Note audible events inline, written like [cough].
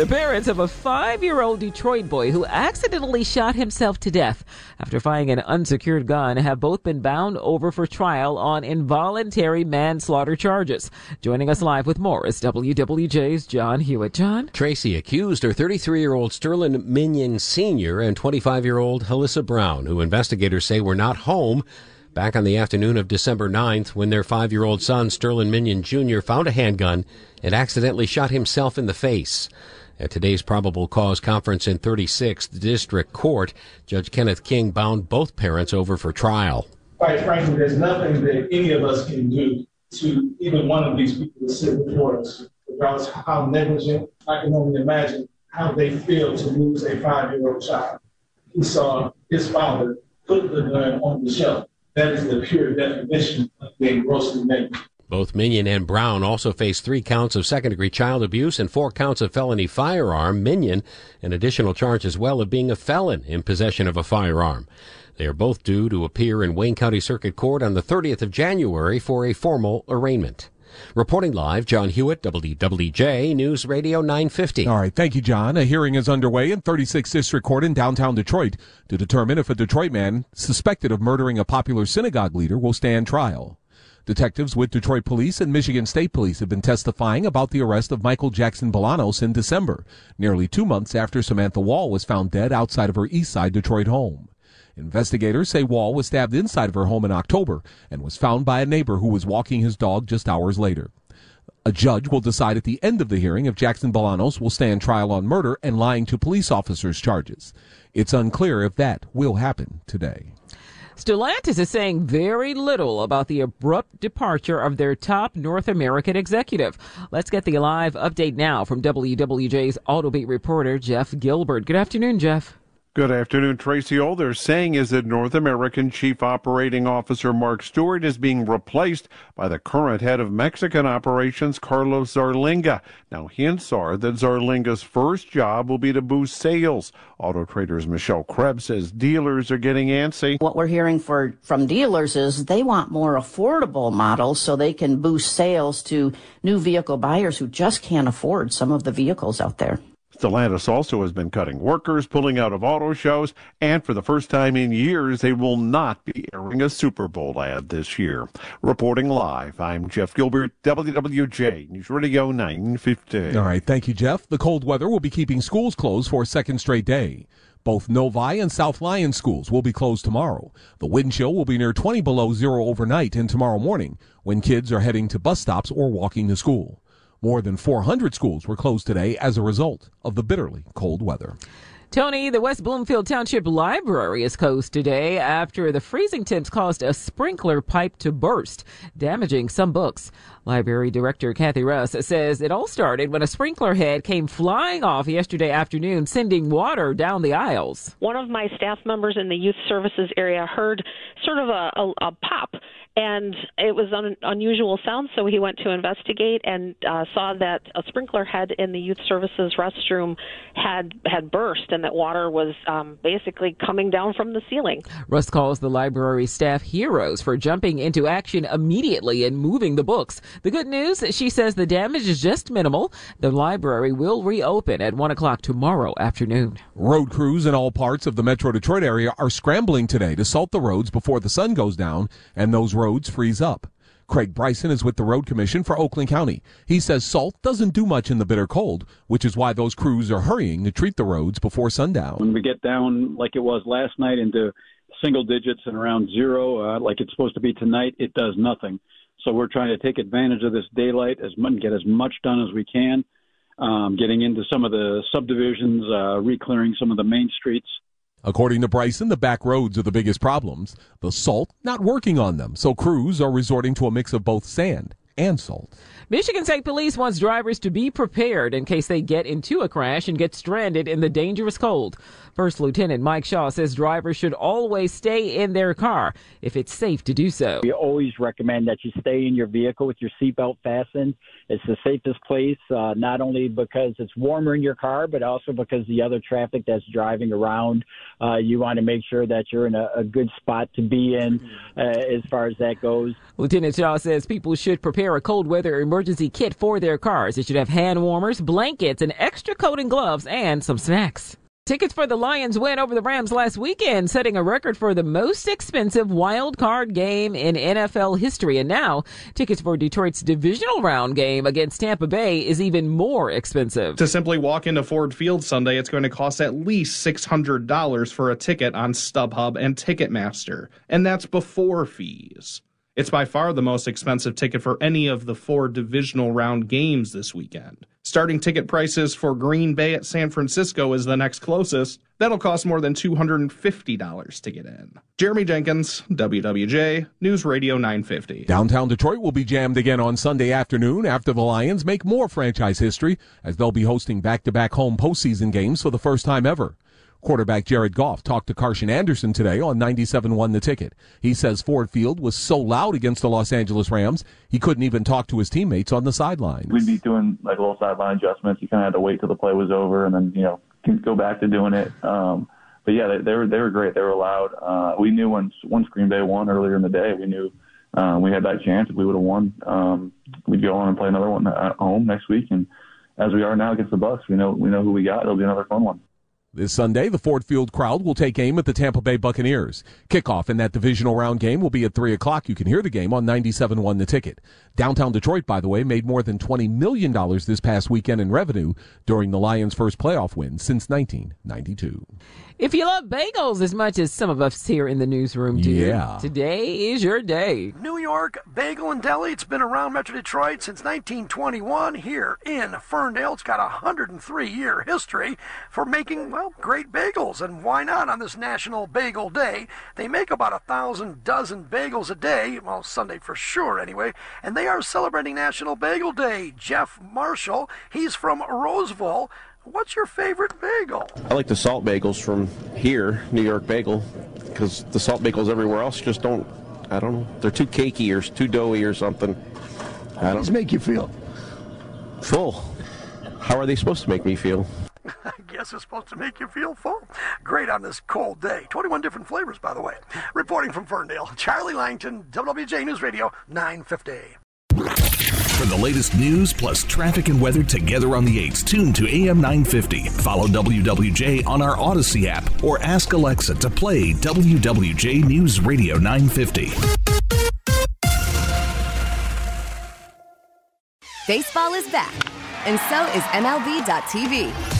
The parents of a five year old Detroit boy who accidentally shot himself to death after finding an unsecured gun have both been bound over for trial on involuntary manslaughter charges. Joining us live with more is WWJ's Jon Hewett. Jon? Tracy accused her 33 year old Sterlin Minion Sr. and 25 year old Halyssa Brown, who investigators say were not home back on the afternoon of December 9th when their five year old son, Sterlin Minion Jr., found a handgun and accidentally shot himself in the face. At today's probable cause conference in 36th District Court, Judge Kenneth King bound both parents over for trial. Quite frankly, there's nothing that any of us can do to even one of these people to sit before us, regardless of how negligent. I can only imagine how they feel to lose a five year old child. He saw his father put the gun on the shelf. That is the pure definition of being grossly negligent. Both Minion and Brown also face three counts of second degree child abuse and four counts of felony firearm. Minion, an additional charge as well of being a felon in possession of a firearm. They are both due to appear in Wayne County Circuit Court on the 30th of January for a formal arraignment. Reporting live, Jon Hewett, WWJ News Radio 950. All right, thank you, Jon. A hearing is underway in 36th District Court in downtown Detroit to determine if a Detroit man suspected of murdering a popular synagogue leader will stand trial. Detectives with Detroit Police and Michigan State Police have been testifying about the arrest of Michael Jackson Bolanos in December, nearly two months after Samantha Woll was found dead outside of her East Side Detroit home. Investigators say Woll was stabbed inside of her home in October and was found by a neighbor who was walking his dog just hours later. A judge will decide at the end of the hearing if Jackson Bolanos will stand trial on murder and lying to police officers charges. It's unclear if that will happen today. Stellantis is saying very little about the abrupt departure of their top North American executive. Let's get the live update now from WWJ's Autobeat reporter, Jeff Gilbert. Good afternoon, Jeff. Good afternoon, Tracy. All they're saying is that North American Chief Operating Officer Mark Stewart is being replaced by the current head of Mexican operations, Carlos Zarlenga. Now, hints are that Zarlenga's first job will be to boost sales. Autotrader's Michelle Krebs says dealers are getting antsy. What we're hearing for, from dealers is they want more affordable models so they can boost sales to new vehicle buyers who just can't afford some of the vehicles out there. Stellantis also has been cutting workers, pulling out of auto shows, and for the first time in years, they will not be airing a Super Bowl ad this year. Reporting live, I'm Jeff Gilbert, WWJ News Radio 950. All right, thank you, Jeff. The cold weather will be keeping schools closed for a second straight day. Both Novi and South Lyon schools will be closed tomorrow. The wind chill will be near 20 below zero overnight and tomorrow morning when kids are heading to bus stops or walking to school. More than 400 schools were closed today as a result of the bitterly cold weather. Tony, the West Bloomfield Township Library is closed today after the freezing temps caused a sprinkler pipe to burst, damaging some books. Library Director Kathy Russ says it all started when a sprinkler head came flying off yesterday afternoon, sending water down the aisles. One of my staff members in the youth services area heard sort of a, a, a pop and it was an unusual sound so he went to investigate and uh, saw that a sprinkler head in the youth services restroom had had burst and that water was um, basically coming down from the ceiling russ calls the library staff heroes for jumping into action immediately and moving the books The good news, she says the damage is just minimal. The library will reopen at 1 o'clock tomorrow afternoon. Road crews in all parts of the Metro Detroit area are scrambling today to salt the roads before the sun goes down and those roads freeze up. Craig Bryson is with the Road Commission for Oakland County. He says salt doesn't do much in the bitter cold, which is why those crews are hurrying to treat the roads before sundown. When we get down like it was last night into single digits and around zero, uh, like it's supposed to be tonight, it does nothing. So we're trying to take advantage of this daylight as much, get as much done as we can. Um, getting into some of the subdivisions, uh, reclearing some of the main streets. According to Bryson, the back roads are the biggest problems. The salt not working on them, so crews are resorting to a mix of both sand and salt. Michigan State Police wants drivers to be prepared in case they get into a crash and get stranded in the dangerous cold. First Lieutenant Mike Shaw says drivers should always stay in their car if it's safe to do so. We always recommend that you stay in your vehicle with your seatbelt fastened. It's the safest place, uh, not only because it's warmer in your car, but also because the other traffic that's driving around, uh, you want to make sure that you're in a, a good spot to be in uh, as far as that goes. Lieutenant Shaw says people should prepare a cold weather emergency kit for their cars. It should have hand warmers, blankets, an extra coat and gloves, and some snacks. Tickets for the Lions win over the Rams last weekend, setting a record for the most expensive wild card game in NFL history. And now, tickets for Detroit's divisional round game against Tampa Bay is even more expensive. To simply walk into Ford Field Sunday, it's going to cost at least $600 for a ticket on StubHub and Ticketmaster. And that's before fees. It's by far the most expensive ticket for any of the four divisional round games this weekend. Starting ticket prices for Green Bay at San Francisco is the next closest. That'll cost more than $250 to get in. Jeremy Jenkins, WWJ, News Radio 950. Downtown Detroit will be jammed again on Sunday afternoon after the Lions make more franchise history as they'll be hosting back to back home postseason games for the first time ever. Quarterback Jared Goff talked to Carson Anderson today on ninety seven 97.1 The Ticket. He says Ford Field was so loud against the Los Angeles Rams, he couldn't even talk to his teammates on the sideline. We'd be doing like little sideline adjustments. You kind of had to wait till the play was over and then, you know, go back to doing it. Um, but yeah, they, they were they were great. They were loud. Uh, we knew once once Green Bay won earlier in the day, we knew uh, we had that chance. If we would have won, um, we'd go on and play another one at home next week. And as we are now against the Bucks, we know we know who we got. It'll be another fun one. This Sunday, the Ford Field crowd will take aim at the Tampa Bay Buccaneers. Kickoff in that divisional round game will be at 3 o'clock. You can hear the game on 97.1 The Ticket. Downtown Detroit, by the way, made more than $20 million this past weekend in revenue during the Lions' first playoff win since 1992. If you love bagels as much as some of us here in the newsroom do, Yeah. today is your day. New York Bagel and Deli. It's been around Metro Detroit since 1921 here in Ferndale. It's got a 103 year history for making, well, great bagels. And why not on this National Bagel Day? They make about a thousand dozen bagels a day, well, Sunday for sure anyway. And they are celebrating National Bagel Day. Jeff Marshall, he's from Roseville. What's your favorite bagel? I like the salt bagels from here, New York Bagel, because the salt bagels everywhere else just don't. I don't know. They're too cakey or too doughy or something. I don't. make you feel? Full. How are they supposed to make me feel? [laughs] I guess it's supposed to make you feel full. Great on this cold day. 21 different flavors, by the way. Reporting from Ferndale, Charlie Langton, WWJ News Radio, 950. For the latest news plus traffic and weather together on the 8s, tune to AM 950. Follow WWJ on our Audacy app or ask Alexa to play WWJ News Radio 950. Baseball is back, and so is MLB.tv.